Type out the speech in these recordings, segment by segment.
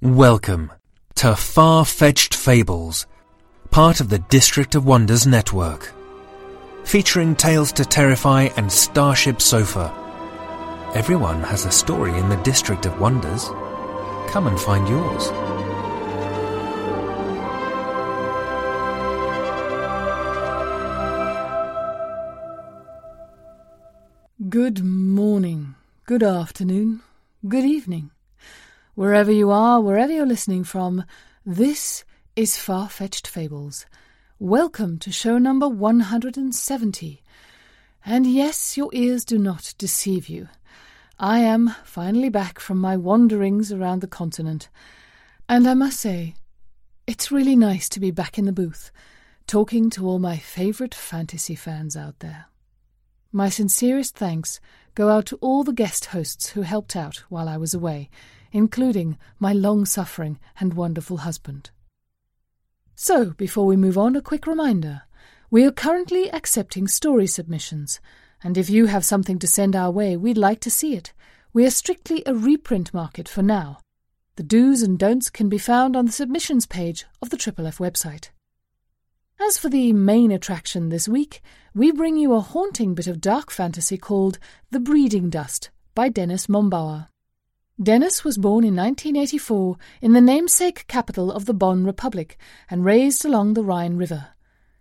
Welcome to Far Fetched Fables, part of the District of Wonders network. Featuring Tales to Terrify and Starship Sofa. Everyone has a story in the District of Wonders. Come and find yours. Good morning, good afternoon, good evening. Wherever you are, wherever you're listening from, this is Far Fetched Fables. Welcome to show number 170. And yes, your ears do not deceive you. I am finally back from my wanderings around the continent. And I must say, it's really nice to be back in the booth, talking to all my favourite fantasy fans out there. My sincerest thanks go out to all the guest hosts who helped out while I was away, including my long suffering and wonderful husband. So, before we move on, a quick reminder. We are currently accepting story submissions, and if you have something to send our way, we'd like to see it. We are strictly a reprint market for now. The do's and don'ts can be found on the submissions page of the Triple F website. As for the main attraction this week, we bring you a haunting bit of dark fantasy called The Breeding Dust by Dennis Mombauer. Dennis was born in 1984 in the namesake capital of the Bonn Republic and raised along the Rhine River.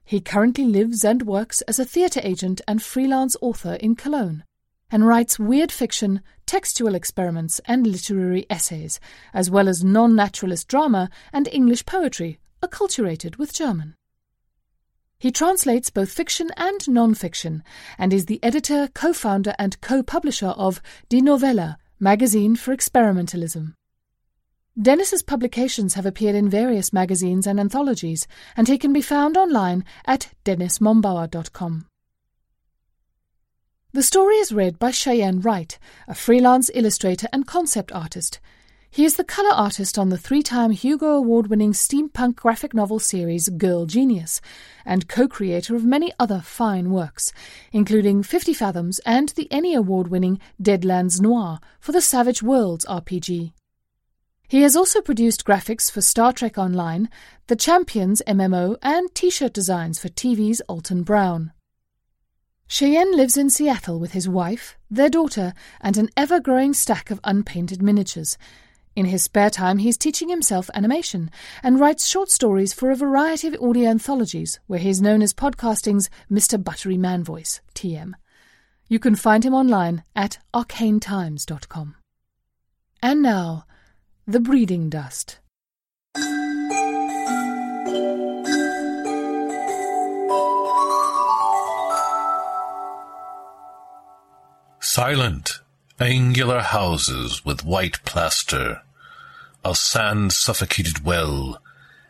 He currently lives and works as a theatre agent and freelance author in Cologne, and writes weird fiction, textual experiments, and literary essays, as well as non naturalist drama and English poetry, acculturated with German. He translates both fiction and non-fiction, and is the editor, co-founder, and co-publisher of Die Novelle, magazine for experimentalism. Dennis's publications have appeared in various magazines and anthologies, and he can be found online at dennismombauer.com. The story is read by Cheyenne Wright, a freelance illustrator and concept artist. He is the color artist on the three time Hugo Award winning steampunk graphic novel series Girl Genius, and co creator of many other fine works, including Fifty Fathoms and the Emmy Award winning Deadlands Noir for the Savage Worlds RPG. He has also produced graphics for Star Trek Online, the Champions MMO, and t shirt designs for TV's Alton Brown. Cheyenne lives in Seattle with his wife, their daughter, and an ever growing stack of unpainted miniatures. In his spare time, he is teaching himself animation and writes short stories for a variety of audio anthologies, where he is known as podcasting's Mr. Buttery Man Voice, TM. You can find him online at arcanetimes.com. And now, The Breeding Dust. Silent, angular houses with white plaster, a sand-suffocated well,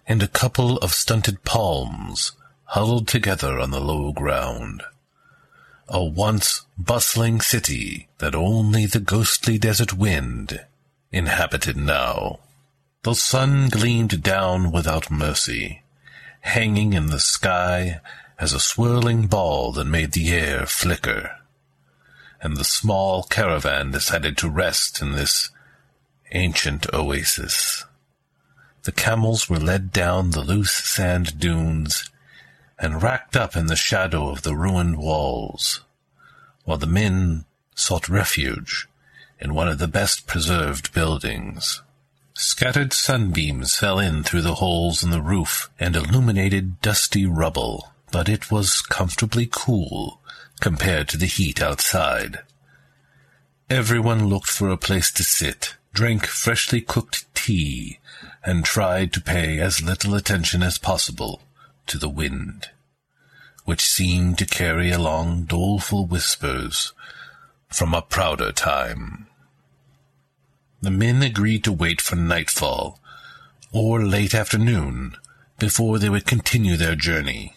and a couple of stunted palms huddled together on the low ground. A once bustling city that only the ghostly desert wind inhabited now. The sun gleamed down without mercy, hanging in the sky as a swirling ball that made the air flicker. And the small caravan decided to rest in this ancient oasis. The camels were led down the loose sand dunes and racked up in the shadow of the ruined walls, while the men sought refuge in one of the best preserved buildings. Scattered sunbeams fell in through the holes in the roof and illuminated dusty rubble, but it was comfortably cool compared to the heat outside. Everyone looked for a place to sit, drank freshly cooked tea, and tried to pay as little attention as possible to the wind, which seemed to carry along doleful whispers from a prouder time. The men agreed to wait for nightfall, or late afternoon, before they would continue their journey.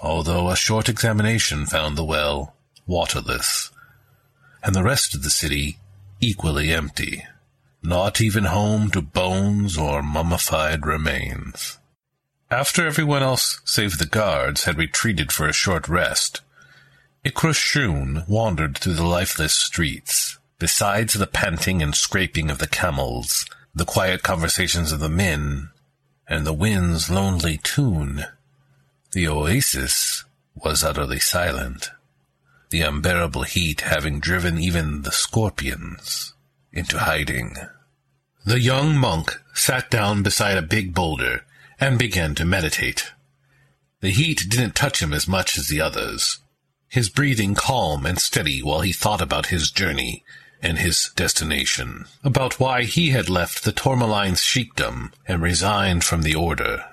Although a short examination found the well waterless, and the rest of the city equally empty, not even home to bones or mummified remains. After everyone else save the guards had retreated for a short rest, Ikrashun wandered through the lifeless streets. Besides the panting and scraping of the camels, the quiet conversations of the men, and the wind's lonely tune, the oasis was utterly silent the unbearable heat having driven even the scorpions into hiding. The young monk sat down beside a big boulder and began to meditate. The heat didn't touch him as much as the others, his breathing calm and steady while he thought about his journey and his destination, about why he had left the Tourmaline's sheikdom and resigned from the order.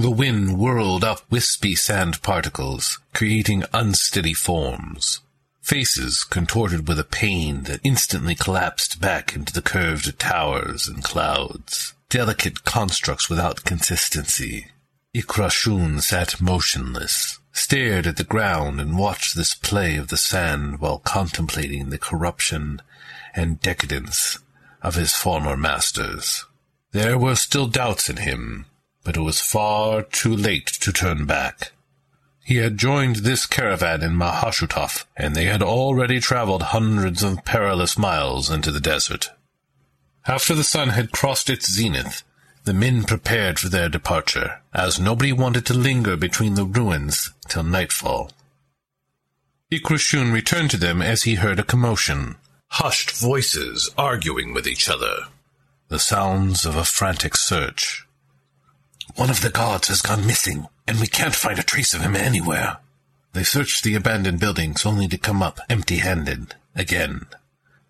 The wind whirled up wispy sand particles, creating unsteady forms. Faces contorted with a pain that instantly collapsed back into the curved towers and clouds. Delicate constructs without consistency. Ikrashun sat motionless, stared at the ground and watched this play of the sand while contemplating the corruption and decadence of his former masters. There were still doubts in him, but it was far too late to turn back. He had joined this caravan in Mahashutaf, and they had already traveled hundreds of perilous miles into the desert. After the sun had crossed its zenith, the men prepared for their departure, as nobody wanted to linger between the ruins till nightfall. Ikrashun returned to them as he heard a commotion, hushed voices arguing with each other, the sounds of a frantic search. One of the gods has gone missing, and we can't find a trace of him anywhere. They searched the abandoned buildings only to come up empty-handed again.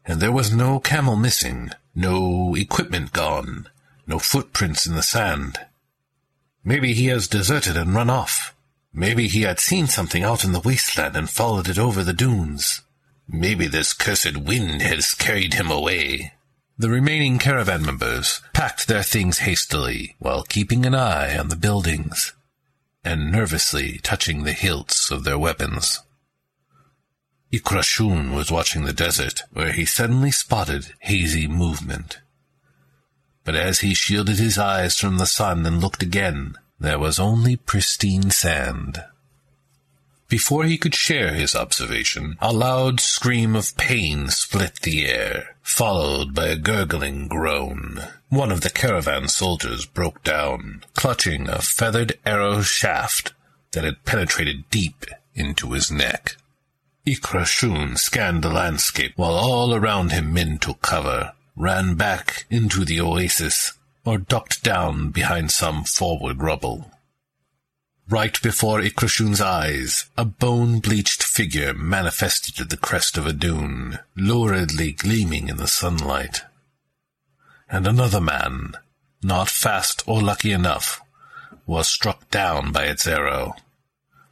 And there was no camel missing, no equipment gone, no footprints in the sand. Maybe he has deserted and run off. Maybe he had seen something out in the wasteland and followed it over the dunes. Maybe this cursed wind has carried him away. The remaining caravan members packed their things hastily while keeping an eye on the buildings and nervously touching the hilts of their weapons. Ikrashun was watching the desert where he suddenly spotted hazy movement. But as he shielded his eyes from the sun and looked again, there was only pristine sand. Before he could share his observation, a loud scream of pain split the air, followed by a gurgling groan. One of the caravan soldiers broke down, clutching a feathered arrow shaft that had penetrated deep into his neck. Ikrashun scanned the landscape while all around him men took cover, ran back into the oasis, or ducked down behind some forward rubble. Right before Ikrashun's eyes, a bone-bleached figure manifested at the crest of a dune, luridly gleaming in the sunlight. And another man, not fast or lucky enough, was struck down by its arrow.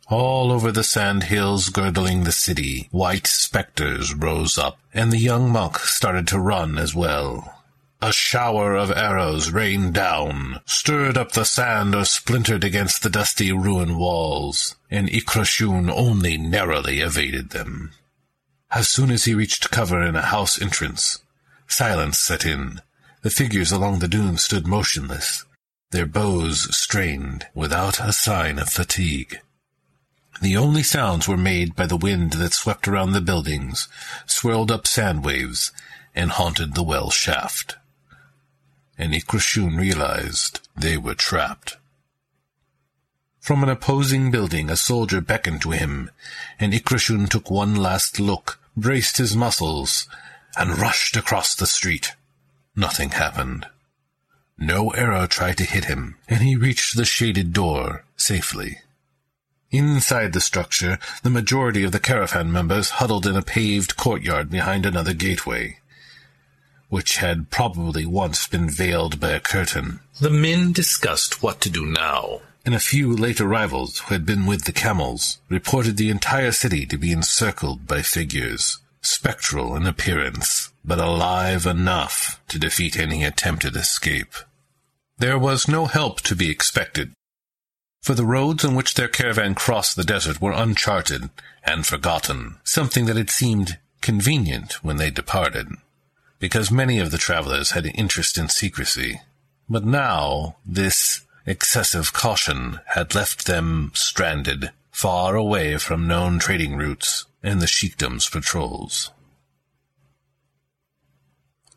All over the sand hills girdling the city, white spectres rose up, and the young monk started to run as well. A shower of arrows rained down, stirred up the sand or splintered against the dusty ruin walls, and Ikrashun only narrowly evaded them. As soon as he reached cover in a house entrance, silence set in. The figures along the dune stood motionless, their bows strained, without a sign of fatigue. The only sounds were made by the wind that swept around the buildings, swirled up sand waves, and haunted the well shaft and Ikrashun realized they were trapped. From an opposing building a soldier beckoned to him, and Ikrashun took one last look, braced his muscles, and rushed across the street. Nothing happened. No arrow tried to hit him, and he reached the shaded door safely. Inside the structure, the majority of the caravan members huddled in a paved courtyard behind another gateway, which had probably once been veiled by a curtain. The men discussed what to do now. And a few late arrivals who had been with the camels reported the entire city to be encircled by figures, spectral in appearance, but alive enough to defeat any attempted escape. There was no help to be expected, for the roads on which their caravan crossed the desert were uncharted and forgotten, something that had seemed convenient when they departed, because many of the travelers had an interest in secrecy. But now this excessive caution had left them stranded, far away from known trading routes and the sheikdom's patrols.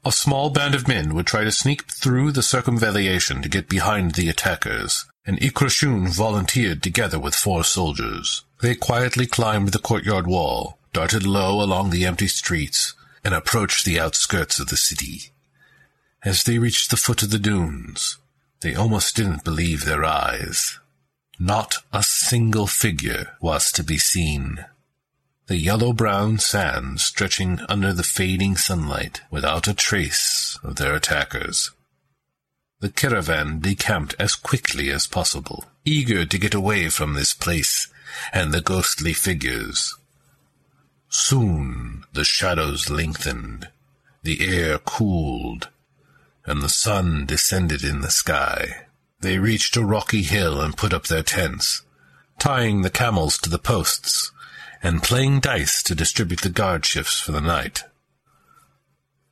A small band of men would try to sneak through the circumvallation to get behind the attackers, and Ikrashun volunteered together with four soldiers. They quietly climbed the courtyard wall, darted low along the empty streets, and approached the outskirts of the city. As they reached the foot of the dunes, they almost didn't believe their eyes. Not a single figure was to be seen the yellow-brown sand stretching under the fading sunlight without a trace of their attackers. The caravan decamped as quickly as possible, eager to get away from this place and the ghostly figures. Soon the shadows lengthened, the air cooled, and the sun descended in the sky. They reached a rocky hill and put up their tents, tying the camels to the posts and playing dice to distribute the guard shifts for the night.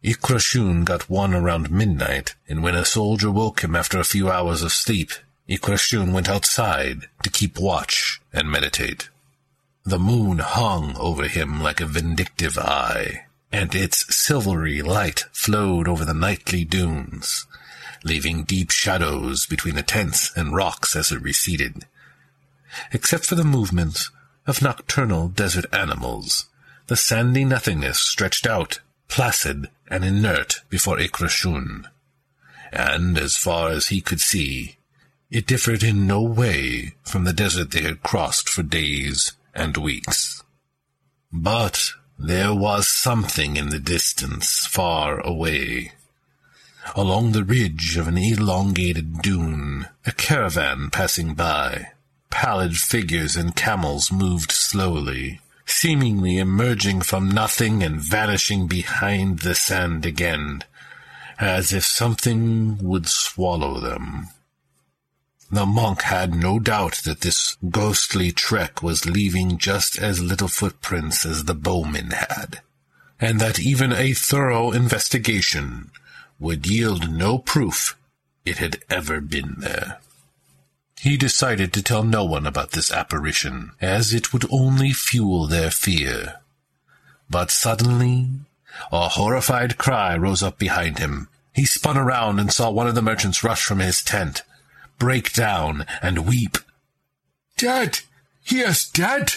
Ikrashun got one around midnight, and when a soldier woke him after a few hours of sleep, Ikrashun went outside to keep watch and meditate. The moon hung over him like a vindictive eye, and its silvery light flowed over the nightly dunes, leaving deep shadows between the tents and rocks as it receded. Except for the movements of nocturnal desert animals. The sandy nothingness stretched out, placid and inert before Ikrashun. And as far as he could see, it differed in no way from the desert they had crossed for days and weeks. But there was something in the distance far away. Along the ridge of an elongated dune, a caravan passing by. Pallid figures and camels moved slowly, seemingly emerging from nothing and vanishing behind the sand again, as if something would swallow them. The monk had no doubt that this ghostly trek was leaving just as little footprints as the bowmen had, and that even a thorough investigation would yield no proof it had ever been there. He decided to tell no one about this apparition, as it would only fuel their fear. But suddenly, a horrified cry rose up behind him. He spun around and saw one of the merchants rush from his tent, break down, and weep. Dead! He is dead!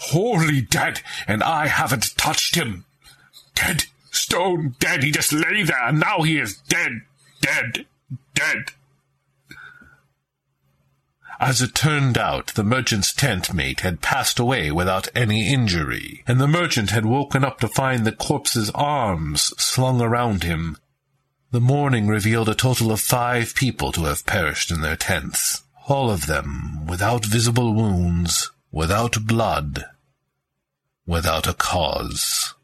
Wholly dead, and I haven't touched him! Dead! Stone dead! He just lay there, and now he is dead! Dead! Dead! As it turned out, the merchant's tent mate had passed away without any injury, and the merchant had woken up to find the corpse's arms slung around him. The morning revealed a total of five people to have perished in their tents, all of them without visible wounds, without blood, without a cause.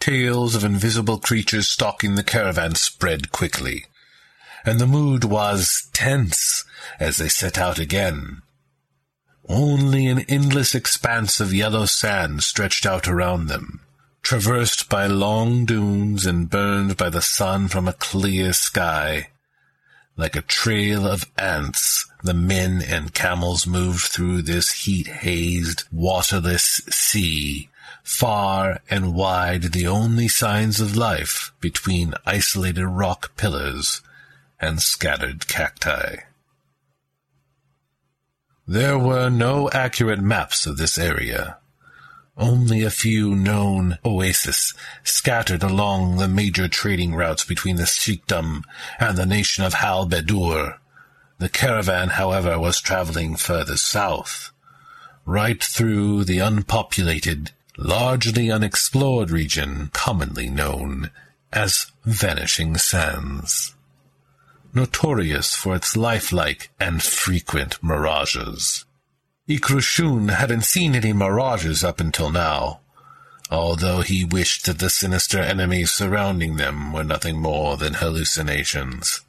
Tales of invisible creatures stalking the caravan spread quickly and the mood was tense as they set out again. Only an endless expanse of yellow sand stretched out around them, traversed by long dunes and burned by the sun from a clear sky. Like a trail of ants, the men and camels moved through this heat-hazed, waterless sea, far and wide the only signs of life between isolated rock pillars and scattered cacti. There were no accurate maps of this area, Only a few known oases scattered along the major trading routes between the Sheikdom and the nation of Hal Bedur. The caravan, however, was traveling further south, right through the unpopulated, largely unexplored region commonly known as Vanishing Sands, notorious for its lifelike and frequent mirages. Ikrushun hadn't seen any mirages up until now, although he wished that the sinister enemies surrounding them were nothing more than hallucinations.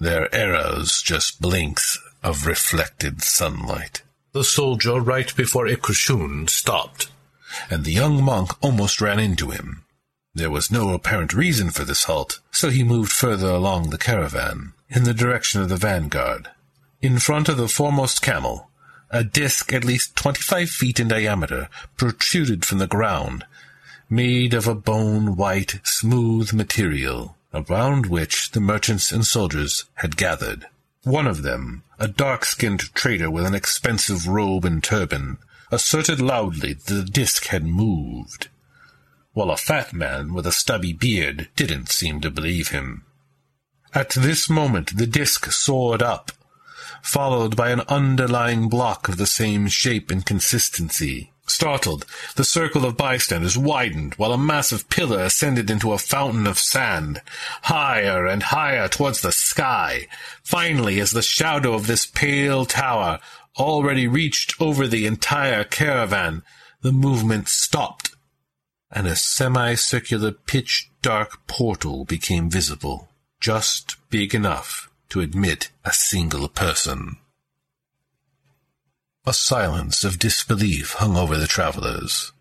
Their arrows just blinks of reflected sunlight. The soldier right before Ikrushun stopped, and the young monk almost ran into him. There was no apparent reason for this halt, so he moved further along the caravan, in the direction of the vanguard. In front of the foremost camel, a disc at least twenty-five feet in diameter protruded from the ground, made of a bone-white, smooth material, around which the merchants and soldiers had gathered. One of them, a dark-skinned trader with an expensive robe and turban, asserted loudly that the disc had moved, while a fat man with a stubby beard didn't seem to believe him. At this moment the disc soared up, followed by an underlying block of the same shape and consistency. Startled, the circle of bystanders widened while a massive pillar ascended into a fountain of sand, higher and higher towards the sky. Finally, as the shadow of this pale tower already reached over the entire caravan, the movement stopped, and a semicircular pitch-dark portal became visible, just big enough to admit a single person. A silence of disbelief hung over the travelers.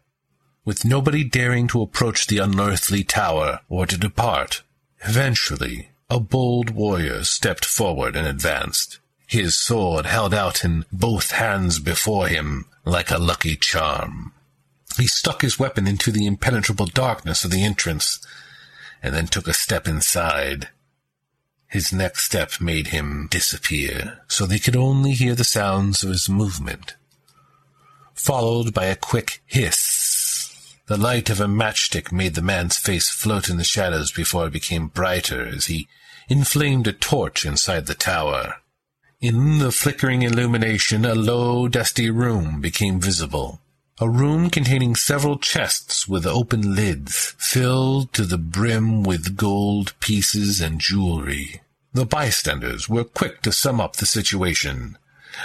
With nobody daring to approach the unearthly tower or to depart, eventually a bold warrior stepped forward and advanced, his sword held out in both hands before him like a lucky charm. He stuck his weapon into the impenetrable darkness of the entrance, and then took a step inside. His next step made him disappear, so they could only hear the sounds of his movement, followed by a quick hiss. The light of a matchstick made the man's face float in the shadows before it became brighter as he inflamed a torch inside the tower. In the flickering illumination, a low, dusty room became visible. A room containing several chests with open lids, filled to the brim with gold pieces and jewelry. The bystanders were quick to sum up the situation,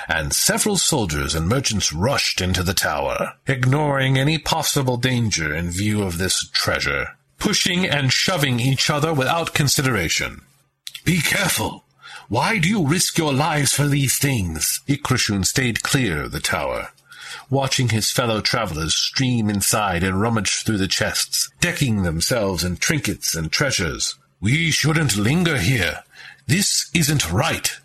and several soldiers and merchants rushed into the tower, ignoring any possible danger in view of this treasure, pushing and shoving each other without consideration. Be careful! Why do you risk your lives for these things? Ikrushun stayed clear of the tower watching his fellow travelers stream inside and rummage through the chests, decking themselves in trinkets and treasures. We shouldn't linger here. This isn't right.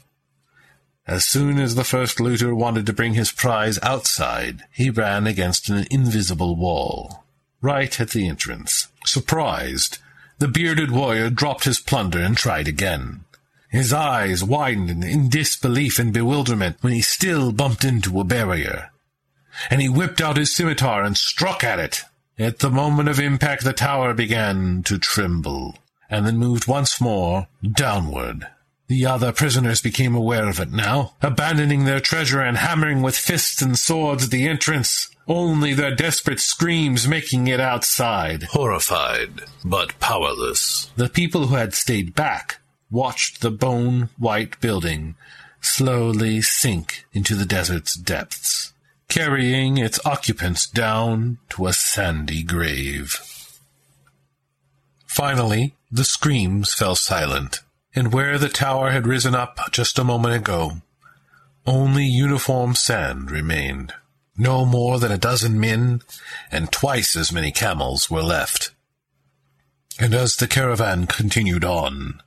As soon as the first looter wanted to bring his prize outside, he ran against an invisible wall, right at the entrance. Surprised, the bearded warrior dropped his plunder and tried again. His eyes widened in disbelief and bewilderment when he still bumped into a barrier and he whipped out his scimitar and struck at it. At the moment of impact, the tower began to tremble, and then moved once more downward. The other prisoners became aware of it now, abandoning their treasure and hammering with fists and swords at the entrance, only their desperate screams making it outside. Horrified, but powerless. The people who had stayed back watched the bone-white building slowly sink into the desert's depths carrying its occupants down to a sandy grave. Finally, the screams fell silent, and where the tower had risen up just a moment ago, only uniform sand remained. No more than a dozen men and twice as many camels were left. And as the caravan continued on,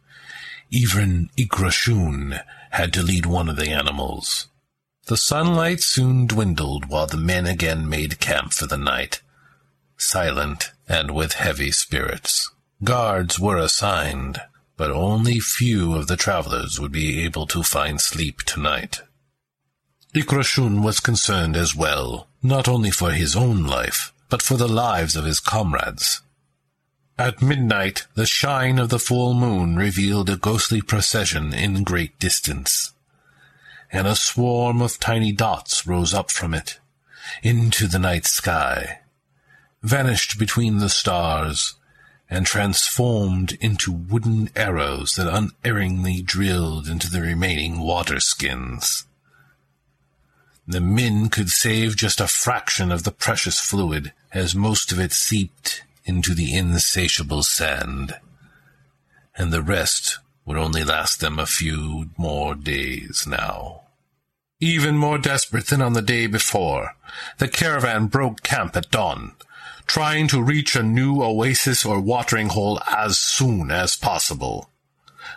even Ikrushun had to lead one of the animals. The sunlight soon dwindled while the men again made camp for the night, silent and with heavy spirits. Guards were assigned, but only few of the travelers would be able to find sleep tonight. Ikrushun was concerned as well, not only for his own life, but for the lives of his comrades. At midnight, the shine of the full moon revealed a ghostly procession in great distance, and a swarm of tiny dots rose up from it, into the night sky, vanished between the stars, and transformed into wooden arrows that unerringly drilled into the remaining water skins. The men could save just a fraction of the precious fluid, as most of it seeped into the insatiable sand, and the rest would only last them a few more days now. Even more desperate than on the day before, the caravan broke camp at dawn, trying to reach a new oasis or watering hole as soon as possible.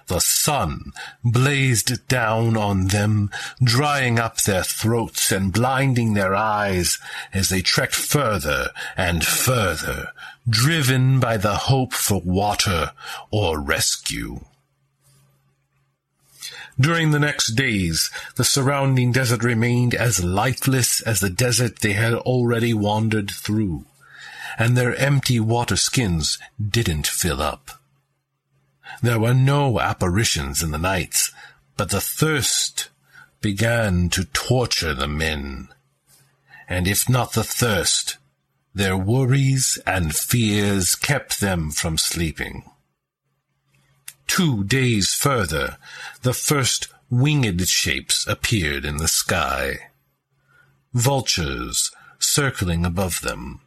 The sun blazed down on them, drying up their throats and blinding their eyes as they trekked further and further, driven by the hope for water or rescue. During the next days, the surrounding desert remained as lifeless as the desert they had already wandered through, and their empty water skins didn't fill up. There were no apparitions in the nights, but the thirst began to torture the men. And if not the thirst, their worries and fears kept them from sleeping. Two days further, the first winged shapes appeared in the sky. Vultures circling above them.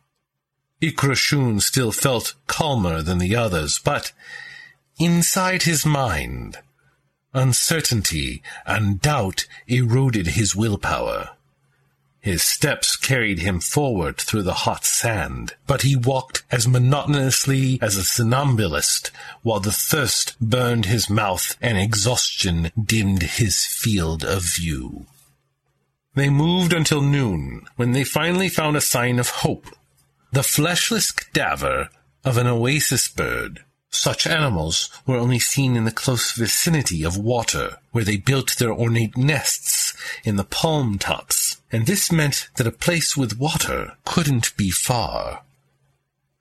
Ikrashun still felt calmer than the others, but inside his mind, uncertainty and doubt eroded his willpower. His steps carried him forward through the hot sand, but he walked as monotonously as a somnambulist while the thirst burned his mouth and exhaustion dimmed his field of view. They moved until noon, when they finally found a sign of hope. The fleshless cadaver of an oasis bird such animals were only seen in the close vicinity of water, where they built their ornate nests in the palm tops, and this meant that a place with water couldn't be far.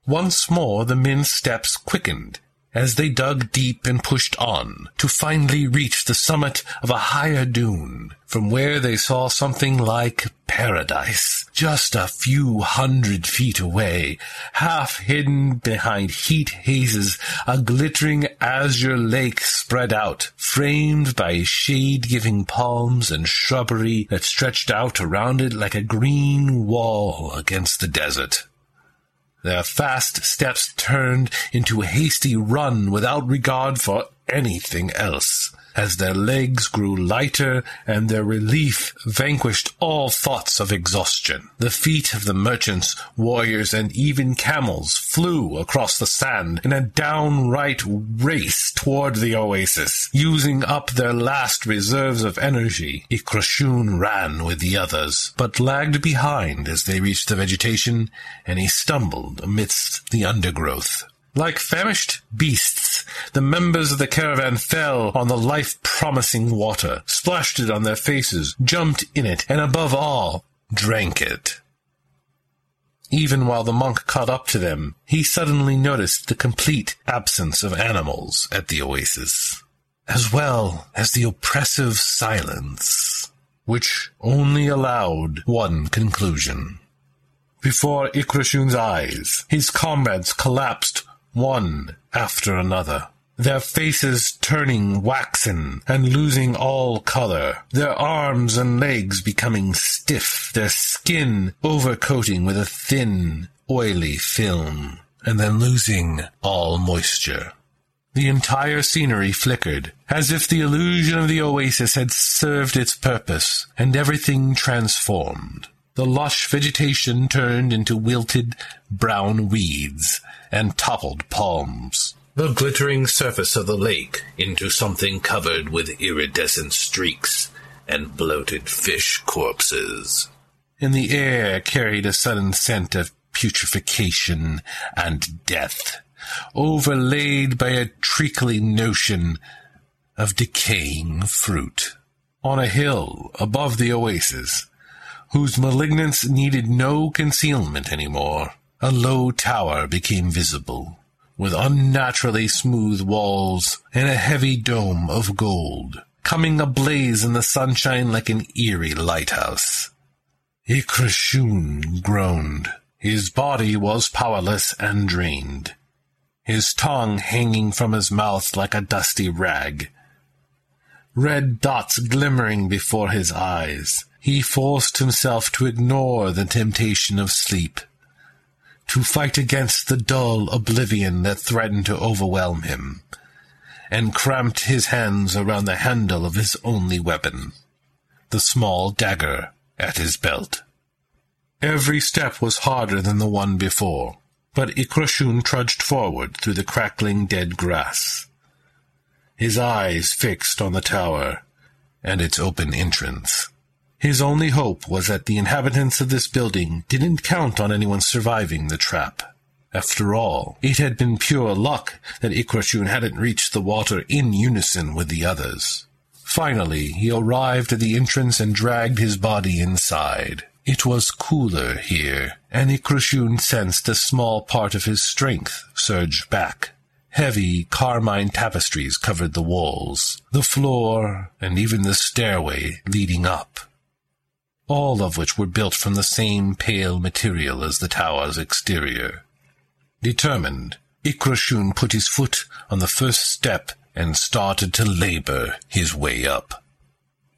Once more the men's steps quickened, as they dug deep and pushed on to finally reach the summit of a higher dune, from where they saw something like paradise, just a few hundred feet away, half hidden behind heat hazes, a glittering azure lake spread out, framed by shade-giving palms and shrubbery that stretched out around it like a green wall against the desert. Their fast steps turned into a hasty run without regard for anything else as their legs grew lighter and their relief vanquished all thoughts of exhaustion. The feet of the merchants, warriors, and even camels flew across the sand in a downright race toward the oasis. Using up their last reserves of energy, Ikrashun ran with the others, but lagged behind as they reached the vegetation, and he stumbled amidst the undergrowth. Like famished beasts, the members of the caravan fell on the life-promising water, splashed it on their faces, jumped in it, and above all, drank it. Even while the monk caught up to them, he suddenly noticed the complete absence of animals at the oasis, as well as the oppressive silence, which only allowed one conclusion. Before Ikrashun's eyes, his comrades collapsed one after another, their faces turning waxen and losing all color, their arms and legs becoming stiff, their skin overcoating with a thin, oily film, and then losing all moisture. The entire scenery flickered, as if the illusion of the oasis had served its purpose, and everything transformed. The lush vegetation turned into wilted brown weeds and toppled palms. The glittering surface of the lake into something covered with iridescent streaks and bloated fish corpses. In the air carried a sudden scent of putrefaction and death, overlaid by a treacly notion of decaying fruit. On a hill above the oasis, whose malignance needed no concealment any more. a low tower became visible, with unnaturally smooth walls and a heavy dome of gold, coming ablaze in the sunshine like an eerie lighthouse. Ikrashun groaned. His body was powerless and drained, his tongue hanging from his mouth like a dusty rag. Red dots glimmering before his eyes, he forced himself to ignore the temptation of sleep, to fight against the dull oblivion that threatened to overwhelm him, and cramped his hands around the handle of his only weapon, the small dagger at his belt. Every step was harder than the one before, but Ikrashun trudged forward through the crackling dead grass, his eyes fixed on the tower and its open entrance. His only hope was that the inhabitants of this building didn't count on anyone surviving the trap. After all, it had been pure luck that Ikrashun hadn't reached the water in unison with the others. Finally, he arrived at the entrance and dragged his body inside. It was cooler here, and Ikrashun sensed a small part of his strength surge back. Heavy carmine tapestries covered the walls, the floor, and even the stairway leading up all of which were built from the same pale material as the tower's exterior. Determined, Ikrashun put his foot on the first step and started to labor his way up.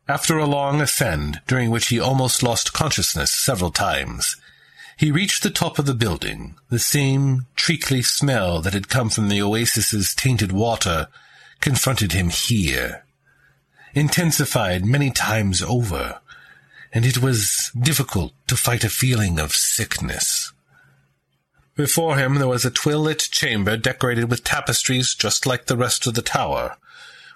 After a long ascend, during which he almost lost consciousness several times, he reached the top of the building. The same treacly smell that had come from the oasis's tainted water confronted him here, intensified many times over and it was difficult to fight a feeling of sickness. Before him there was a twill-lit chamber decorated with tapestries just like the rest of the tower,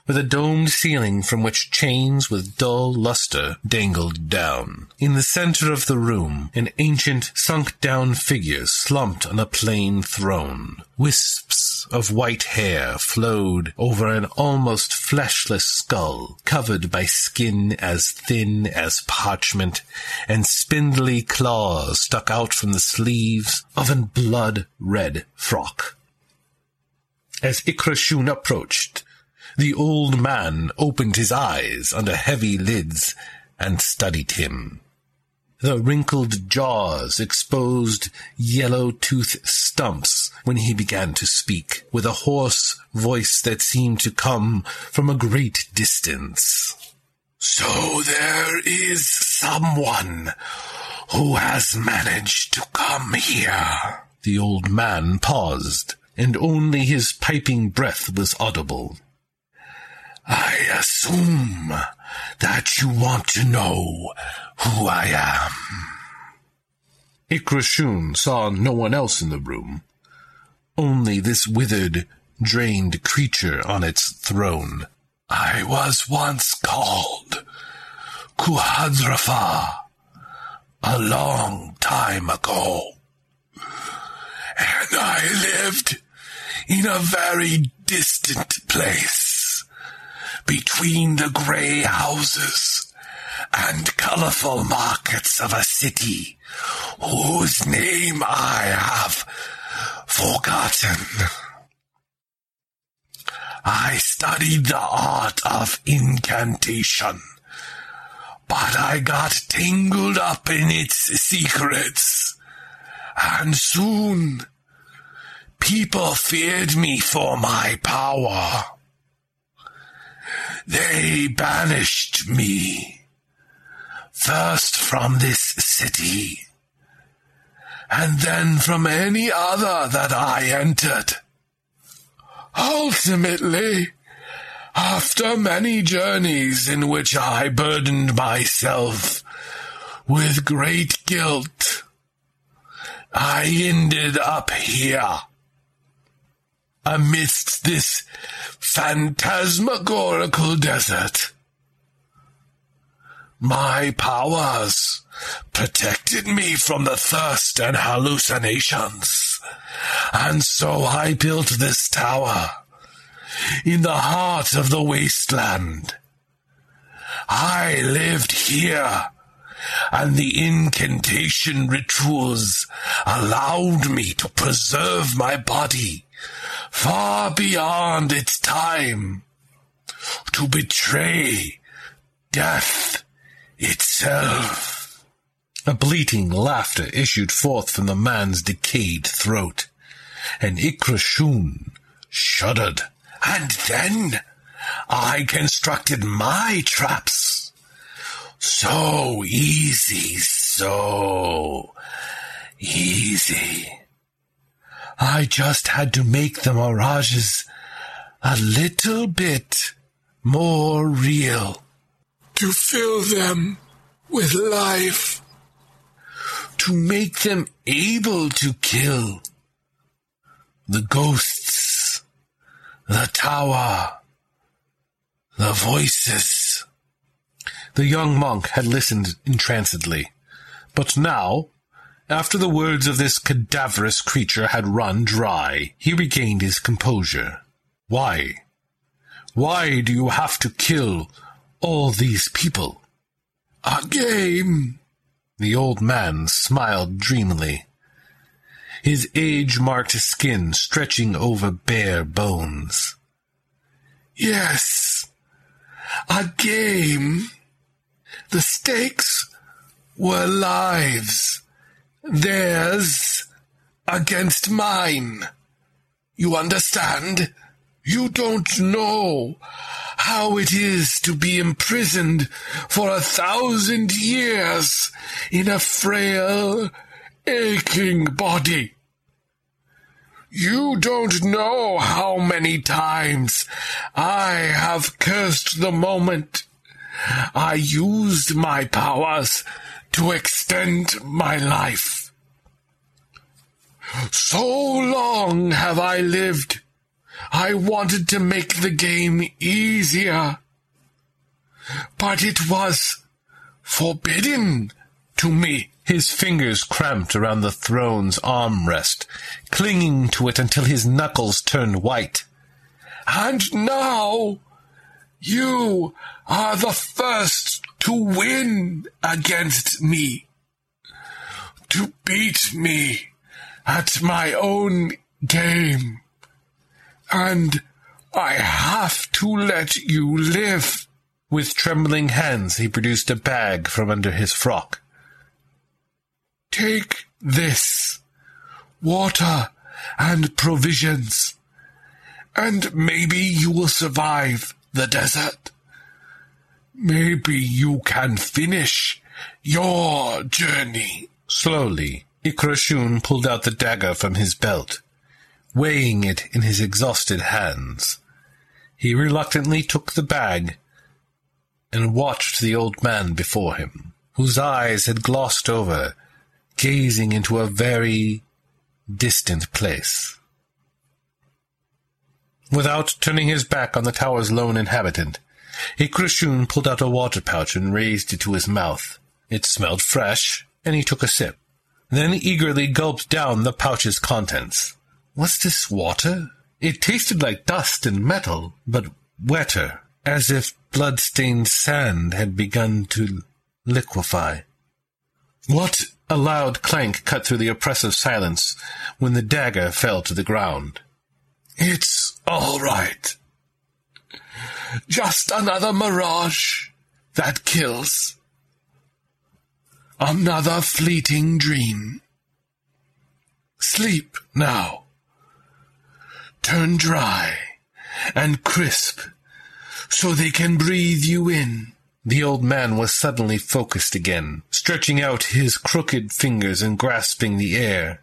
with a domed ceiling from which chains with dull luster dangled down. In the center of the room, an ancient, sunk-down figure slumped on a plain throne. Wisps of white hair flowed over an almost fleshless skull, covered by skin as thin as parchment, and spindly claws stuck out from the sleeves of a blood-red frock. As Ikrashun approached, the old man opened his eyes under heavy lids and studied him. The wrinkled jaws exposed yellow tooth stumps when he began to speak, with a hoarse voice that seemed to come from a great distance. So there is someone who has managed to come here. The old man paused, and only his piping breath was audible. I assume that you want to know who I am. Ikrashun saw no one else in the room, only this withered, drained creature on its throne. I was once called Kuhadrafa a long time ago, and I lived in a very distant place between the grey houses and colourful markets of a city whose name I have forgotten. I studied the art of incantation, but I got tangled up in its secrets, and soon people feared me for my power. They banished me. First from this city, and then from any other that I entered. Ultimately, after many journeys in which I burdened myself with great guilt, I ended up here amidst this phantasmagorical desert. My powers protected me from the thirst and hallucinations, and so I built this tower in the heart of the wasteland. I lived here and the incantation rituals allowed me to preserve my body far beyond its time, to betray death itself. A bleating laughter issued forth from the man's decayed throat, and Ikrashun shuddered. And then I constructed my traps. So easy, so easy. I just had to make the mirages a little bit more real. To fill them with life. To make them able to kill. The ghosts. The tower. The voices. The young monk had listened entrancedly, but now, after the words of this cadaverous creature had run dry, he regained his composure. Why? Why do you have to kill all these people? A game. The old man smiled dreamily, his age-marked skin stretching over bare bones. Yes, a game. The stakes were lives. Theirs against mine. You understand? You don't know how it is to be imprisoned for a thousand years in a frail, aching body. You don't know how many times I have cursed the moment I used my powers to extend my life. So long have I lived. I wanted to make the game easier. But it was forbidden to me. His fingers cramped around the throne's armrest, clinging to it until his knuckles turned white. And now you are the first to win against me. To beat me at my own game. And I have to let you live. With trembling hands, he produced a bag from under his frock. Take this water and provisions, and maybe you will survive the desert. Maybe you can finish your journey. Slowly, Ikrashun pulled out the dagger from his belt, weighing it in his exhausted hands. He reluctantly took the bag and watched the old man before him, whose eyes had glossed over, gazing into a very distant place. Without turning his back on the tower's lone inhabitant, Ikrashun pulled out a water pouch and raised it to his mouth. It smelled fresh, and he took a sip, then eagerly gulped down the pouch's contents. Was this water? It tasted like dust and metal, but wetter, as if blood-stained sand had begun to liquefy. What? A loud clank cut through the oppressive silence when the dagger fell to the ground. It's all right. Just another mirage that kills. Another fleeting dream. Sleep now. Turn dry and crisp so they can breathe you in. The old man was suddenly focused again, stretching out his crooked fingers and grasping the air,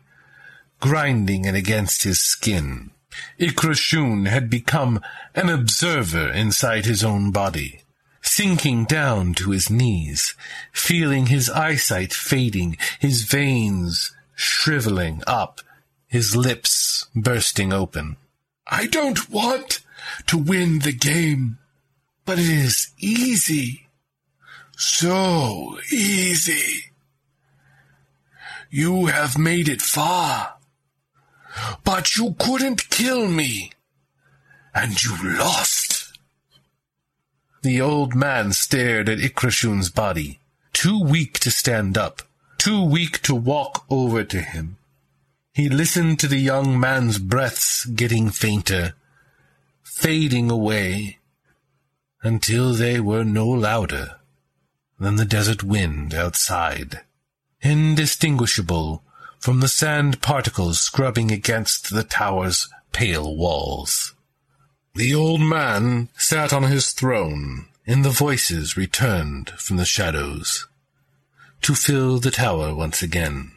grinding it against his skin. Ikrashun had become an observer inside his own body, sinking down to his knees, feeling his eyesight fading, his veins shriveling up, his lips bursting open. I don't want to win the game, but it is easy. So easy. You have made it far, but you couldn't kill me, and you lost. The old man stared at Ikrashun's body. too weak to stand up, too weak to walk over to him. He listened to the young man's breaths getting fainter, fading away, until they were no louder than the desert wind outside, indistinguishable from the sand particles scrubbing against the tower's pale walls. The old man sat on his throne, and the voices returned from the shadows to fill the tower once again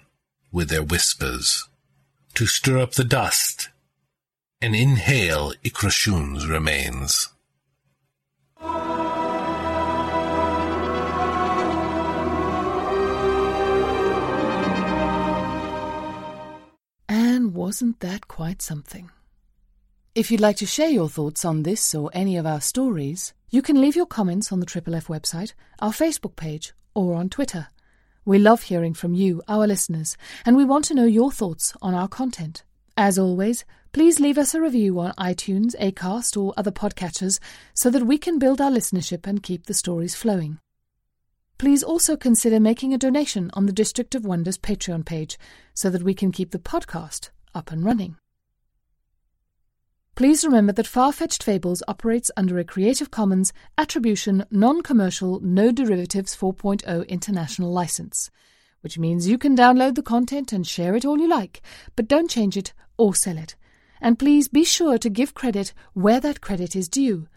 with their whispers, to stir up the dust and inhale Ikrashun's remains. Wasn't that quite something? If you'd like to share your thoughts on this or any of our stories, you can leave your comments on the Triple F website, our Facebook page, or on Twitter. We love hearing from you, our listeners, and we want to know your thoughts on our content. As always, please leave us a review on iTunes, Acast, or other podcatchers so that we can build our listenership and keep the stories flowing. Please also consider making a donation on the District of Wonders Patreon page so that we can keep the podcast up and running. Please remember that Far-Fetched Fables operates under a Creative Commons Attribution Non-Commercial No Derivatives 4.0 international license, which means you can download the content and share it all you like, but don't change it or sell it. And please be sure to give credit where that credit is due.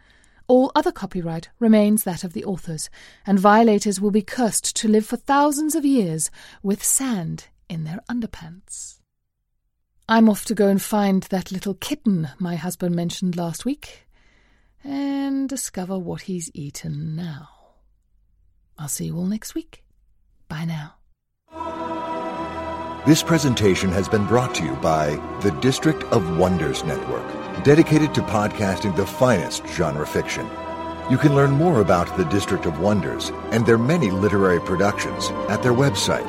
All other copyright remains that of the authors, and violators will be cursed to live for thousands of years with sand in their underpants. I'm off to go and find that little kitten my husband mentioned last week and discover what he's eaten now. I'll see you all next week. Bye now. This presentation has been brought to you by the District of Wonders Network, dedicated to podcasting the finest genre fiction. You can learn more about the District of Wonders and their many literary productions at their website,